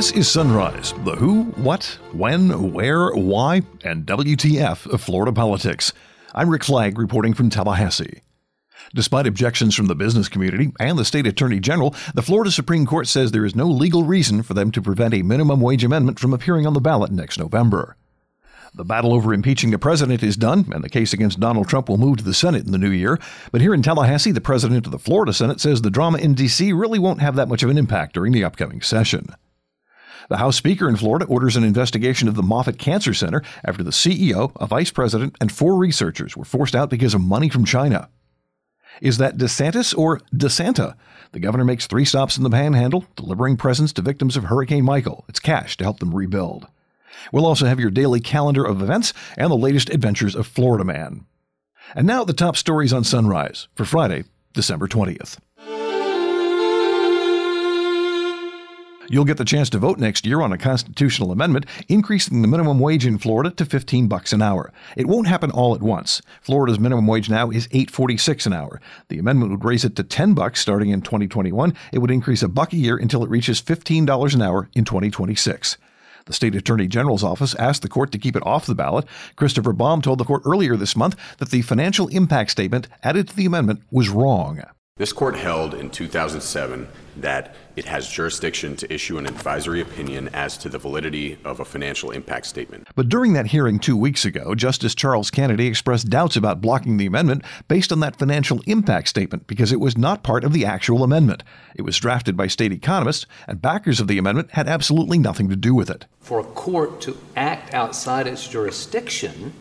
This is Sunrise, the who, what, when, where, why, and WTF of Florida politics. I'm Rick Flagg reporting from Tallahassee. Despite objections from the business community and the state attorney general, the Florida Supreme Court says there is no legal reason for them to prevent a minimum wage amendment from appearing on the ballot next November. The battle over impeaching the president is done, and the case against Donald Trump will move to the Senate in the new year. But here in Tallahassee, the president of the Florida Senate says the drama in D.C. really won't have that much of an impact during the upcoming session. The House Speaker in Florida orders an investigation of the Moffitt Cancer Center after the CEO, a vice president, and four researchers were forced out because of money from China. Is that DeSantis or DeSanta? The governor makes three stops in the panhandle, delivering presents to victims of Hurricane Michael. It's cash to help them rebuild. We'll also have your daily calendar of events and the latest adventures of Florida Man. And now the top stories on Sunrise for Friday, December 20th. You'll get the chance to vote next year on a constitutional amendment increasing the minimum wage in Florida to 15 bucks an hour. It won't happen all at once. Florida's minimum wage now is 8.46 an hour. The amendment would raise it to 10 bucks starting in 2021. It would increase a buck a year until it reaches $15 an hour in 2026. The state attorney general's office asked the court to keep it off the ballot. Christopher Baum told the court earlier this month that the financial impact statement added to the amendment was wrong. This court held in 2007 that it has jurisdiction to issue an advisory opinion as to the validity of a financial impact statement. But during that hearing two weeks ago, Justice Charles Canady expressed doubts about blocking the amendment based on that financial impact statement because it was not part of the actual amendment. It was drafted by state economists, and backers of the amendment had absolutely nothing to do with it. For a court to act outside its jurisdiction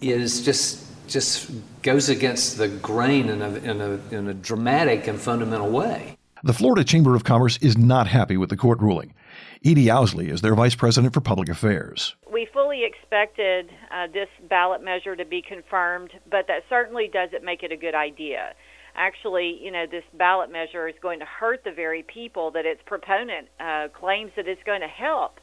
is just just goes against the grain in a, in a, in a dramatic and fundamental way. The Florida Chamber of Commerce is not happy with the court ruling. Edie Ousley is their vice president for public affairs. We fully expected uh, this ballot measure to be confirmed, but that certainly doesn't make it a good idea. Actually, you know, this ballot measure is going to hurt the very people that its proponent uh, claims that it's going to help.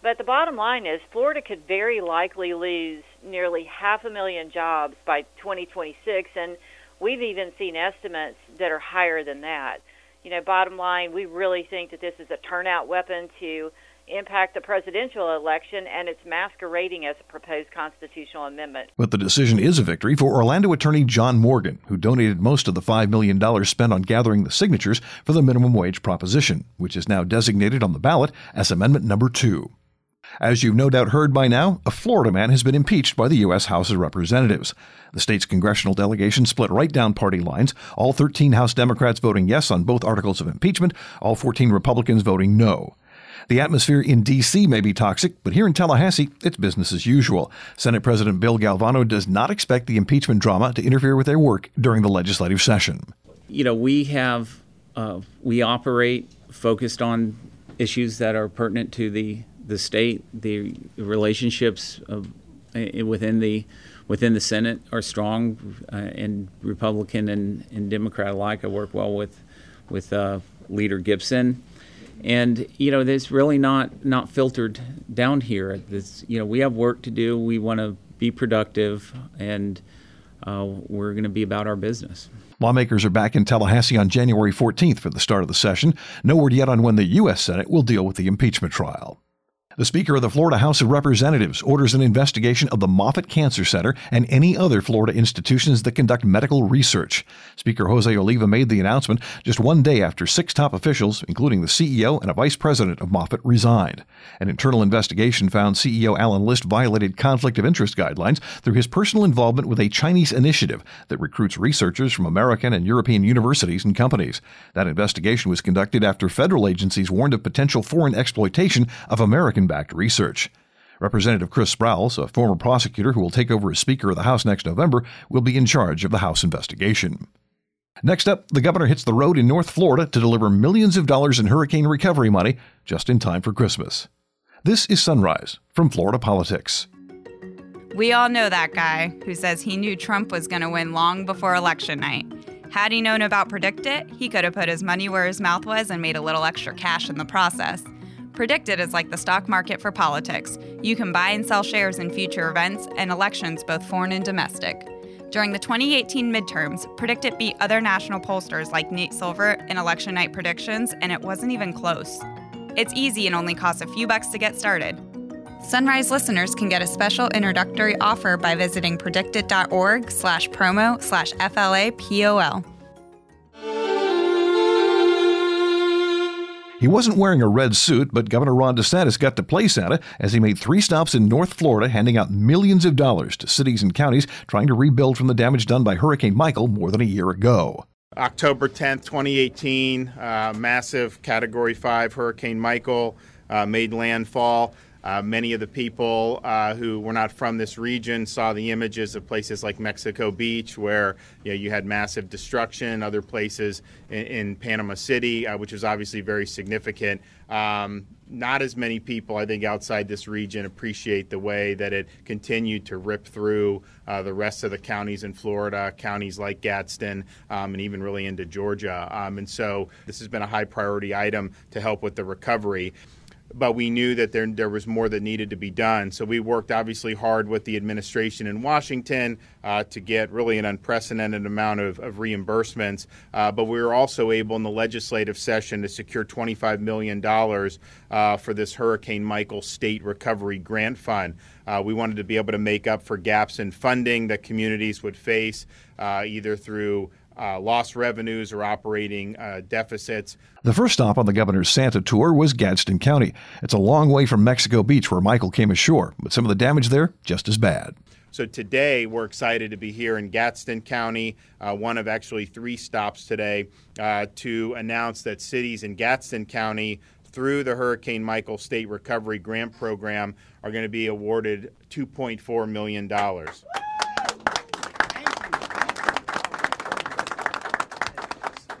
But the bottom line is, Florida could very likely lose nearly half a million jobs by 2026, and we've even seen estimates that are higher than that. You know, bottom line, we really think that this is a turnout weapon to impact the presidential election, and it's masquerading as a proposed constitutional amendment. But the decision is a victory for Orlando attorney John Morgan, who donated most of the $5 million spent on gathering the signatures for the minimum wage proposition, which is now designated on the ballot as Amendment Number 2. As you've no doubt heard by now, a Florida man has been impeached by the U.S. House of Representatives. The state's congressional delegation split right down party lines, all 13 House Democrats voting yes on both articles of impeachment, all 14 Republicans voting no. The atmosphere in D.C. may be toxic, but here in Tallahassee, it's business as usual. Senate President Bill Galvano does not expect the impeachment drama to interfere with their work during the legislative session. You know, we have, uh, we operate focused on issues that are pertinent to the the state, the relationships of, within the within the Senate are strong, uh, and Republican and, and Democrat alike. I work well with with uh, Leader Gibson, and you know, there's really not not filtered down here. This, you know, we have work to do. We want to be productive, and uh, we're going to be about our business. Lawmakers are back in Tallahassee on January 14th for the start of the session. No word yet on when the U.S. Senate will deal with the impeachment trial. The Speaker of the Florida House of Representatives orders an investigation of the Moffitt Cancer Center and any other Florida institutions that conduct medical research. Speaker Jose Oliva made the announcement just one day after six top officials, including the CEO and a vice president of Moffitt, resigned. An internal investigation found CEO Alan List violated conflict of interest guidelines through his personal involvement with a Chinese initiative that recruits researchers from American and European universities and companies. That investigation was conducted after federal agencies warned of potential foreign exploitation of American backed research. Representative Chris Sprowls, a former prosecutor who will take over as Speaker of the House next November, will be in charge of the House investigation. Next up, the governor hits the road in North Florida to deliver millions of dollars in hurricane recovery money just in time for Christmas. This is Sunrise from Florida Politics. We all know that guy who says he knew Trump was going to win long before election night. Had he known about PredictIt, he could have put his money where his mouth was and made a little extra cash in the process. PredictIt is like the stock market for politics. You can buy and sell shares in future events and elections, both foreign and domestic. During the 2018 midterms, PredictIt beat other national pollsters like Nate Silver in election night predictions, and it wasn't even close. It's easy and only costs a few bucks to get started. Sunrise listeners can get a special introductory offer by visiting predictit.org slash promo slash FLAPOL. He wasn't wearing a red suit, but Governor Ron DeSantis got to play Santa as he made three stops in North Florida, handing out millions of dollars to cities and counties trying to rebuild from the damage done by Hurricane Michael more than a year ago. October 10th, 2018, uh, massive Category 5 Hurricane Michael uh, made landfall. Uh, many of the people uh, who were not from this region saw the images of places like Mexico Beach, where you, know, you had massive destruction, other places in, in Panama City, uh, which was obviously very significant. Um, not as many people, I think, outside this region appreciate the way that it continued to rip through uh, the rest of the counties in Florida, counties like Gadsden, um, and even really into Georgia. Um, and so this has been a high priority item to help with the recovery but we knew that there, there was more that needed to be done. So we worked obviously hard with the administration in Washington uh, to get really an unprecedented amount of, of reimbursements. Uh, but we were also able in the legislative session to secure $25 million uh, for this Hurricane Michael State Recovery Grant Fund. Uh, we wanted to be able to make up for gaps in funding that communities would face uh, either through uh, lost revenues or operating uh, deficits. The first stop on the governor's Santa tour was Gadsden County. It's a long way from Mexico Beach where Michael came ashore, but some of the damage there just as bad. So today we're excited to be here in Gadsden County, uh, one of actually three stops today, uh, to announce that cities in Gadsden County through the Hurricane Michael State Recovery Grant Program are going to be awarded $2.4 million.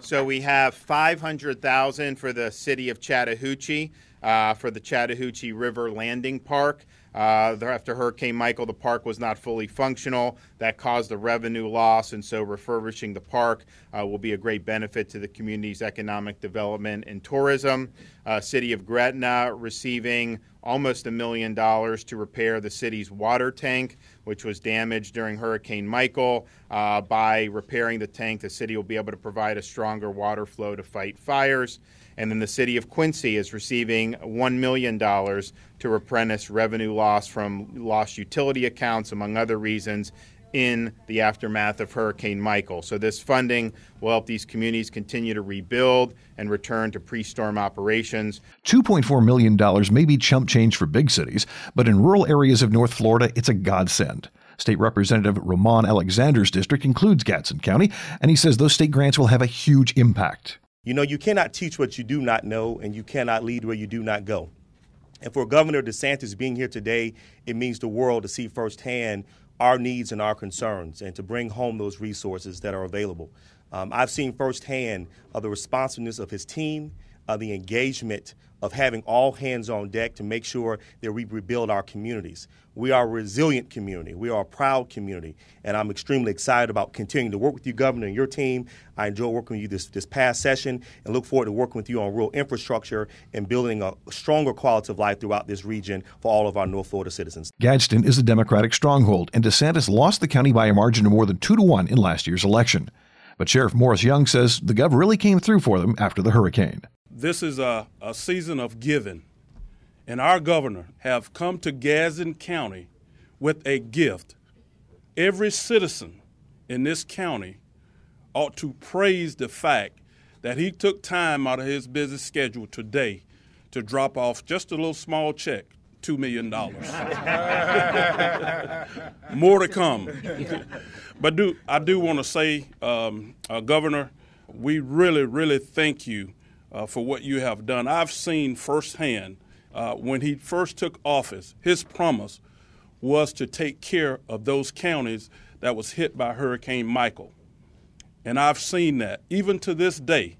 So we have 500,000 for the city of Chattahoochee uh, for the Chattahoochee River Landing Park. Uh, after Hurricane Michael, the park was not fully functional. That caused a revenue loss, and so refurbishing the park uh, will be a great benefit to the community's economic development and tourism. Uh, City of Gretna receiving almost a million dollars to repair the city's water tank, which was damaged during Hurricane Michael. Uh, by repairing the tank, the city will be able to provide a stronger water flow to fight fires. And then the city of Quincy is receiving $1 million to replenish revenue loss from lost utility accounts, among other reasons, in the aftermath of Hurricane Michael. So, this funding will help these communities continue to rebuild and return to pre storm operations. $2.4 million may be chump change for big cities, but in rural areas of North Florida, it's a godsend. State Representative Ramon Alexander's district includes Gadsden County, and he says those state grants will have a huge impact. You know, you cannot teach what you do not know, and you cannot lead where you do not go. And for Governor DeSantis being here today, it means the world to see firsthand our needs and our concerns and to bring home those resources that are available. Um, I've seen firsthand of the responsiveness of his team, uh, the engagement of having all hands on deck to make sure that we rebuild our communities. We are a resilient community. We are a proud community. And I'm extremely excited about continuing to work with you, Governor, and your team. I enjoyed working with you this, this past session and look forward to working with you on rural infrastructure and building a stronger quality of life throughout this region for all of our North Florida citizens. Gadsden is a Democratic stronghold, and DeSantis lost the county by a margin of more than two to one in last year's election. But Sheriff Morris Young says the Gov really came through for them after the hurricane. This is a, a season of giving, and our governor have come to Gadsden County with a gift. Every citizen in this county ought to praise the fact that he took time out of his busy schedule today to drop off just a little small check, $2 million. More to come. but do, I do want to say, um, uh, Governor, we really, really thank you uh, for what you have done. I've seen firsthand uh, when he first took office, his promise was to take care of those counties that was hit by Hurricane Michael. And I've seen that. Even to this day,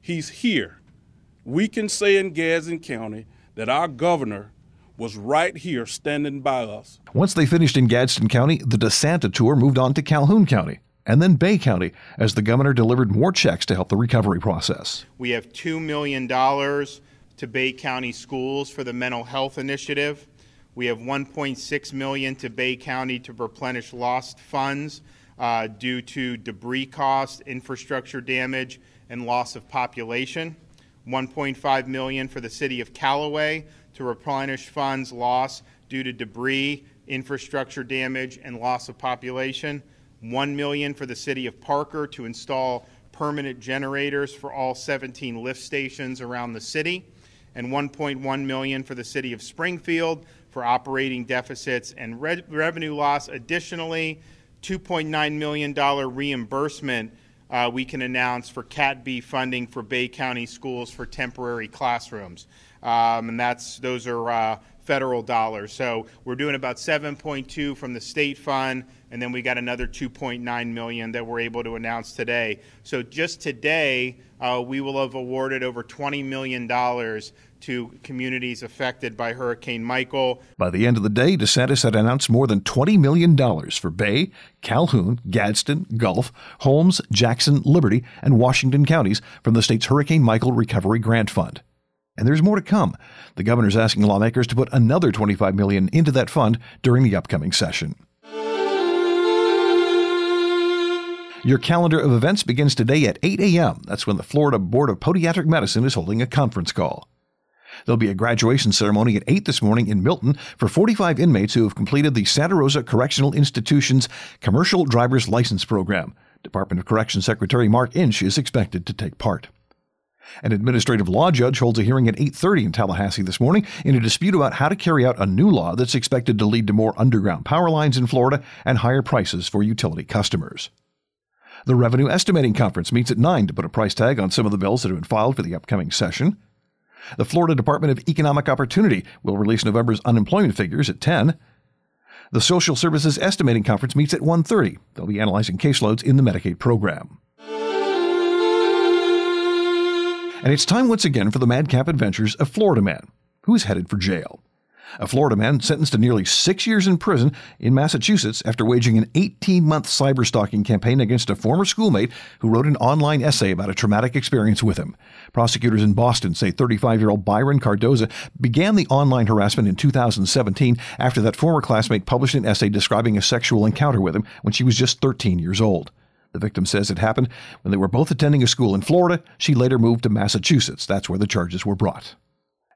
he's here. We can say in Gadsden County that our governor was right here standing by us. Once they finished in Gadsden County, the DeSanta tour moved on to Calhoun County and then Bay County as the governor delivered more checks to help the recovery process. We have $2 million to Bay County schools for the mental health initiative. We have 1.6 million to Bay County to replenish lost funds uh, due to debris costs, infrastructure damage, and loss of population. 1.5 million for the city of Callaway to replenish funds lost due to debris, infrastructure damage, and loss of population. 1 million for the city of Parker to install permanent generators for all 17 lift stations around the city, and 1.1 million for the city of Springfield for operating deficits and re- revenue loss. Additionally, $2.9 million reimbursement uh, we can announce for Cat B funding for Bay County schools for temporary classrooms. Um, and that's those are uh, federal dollars. So we're doing about 7.2 from the state fund, and then we got another 2.9 million that we're able to announce today. So just today, uh, we will have awarded over 20 million dollars to communities affected by Hurricane Michael. By the end of the day, DeSantis had announced more than $20 million for Bay, Calhoun, Gadsden, Gulf, Holmes, Jackson, Liberty, and Washington counties from the state's Hurricane Michael Recovery Grant Fund. And there's more to come. The governor's asking lawmakers to put another 25 million into that fund during the upcoming session. Your calendar of events begins today at 8 a.m. That's when the Florida Board of Podiatric Medicine is holding a conference call. There'll be a graduation ceremony at 8 this morning in Milton for 45 inmates who have completed the Santa Rosa Correctional Institution's Commercial Driver's License Program. Department of Corrections Secretary Mark Inch is expected to take part. An administrative law judge holds a hearing at 8:30 in Tallahassee this morning in a dispute about how to carry out a new law that's expected to lead to more underground power lines in Florida and higher prices for utility customers. The Revenue Estimating Conference meets at 9 to put a price tag on some of the bills that have been filed for the upcoming session. The Florida Department of Economic Opportunity will release November's unemployment figures at 10. The Social Services Estimating Conference meets at 1:30. They'll be analyzing caseloads in the Medicaid program. And it's time once again for the madcap adventures of Florida Man, who is headed for jail. A Florida man sentenced to nearly six years in prison in Massachusetts after waging an 18 month cyberstalking campaign against a former schoolmate who wrote an online essay about a traumatic experience with him. Prosecutors in Boston say 35 year old Byron Cardoza began the online harassment in 2017 after that former classmate published an essay describing a sexual encounter with him when she was just 13 years old. The victim says it happened when they were both attending a school in Florida. She later moved to Massachusetts. That's where the charges were brought.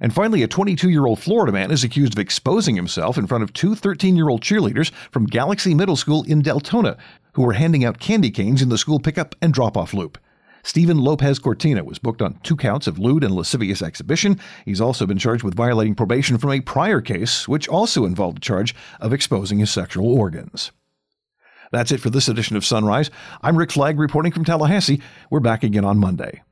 And finally, a 22 year old Florida man is accused of exposing himself in front of two 13 year old cheerleaders from Galaxy Middle School in Deltona, who were handing out candy canes in the school pickup and drop off loop. Stephen Lopez Cortina was booked on two counts of lewd and lascivious exhibition. He's also been charged with violating probation from a prior case, which also involved a charge of exposing his sexual organs. That's it for this edition of Sunrise. I'm Rick Flagg reporting from Tallahassee. We're back again on Monday.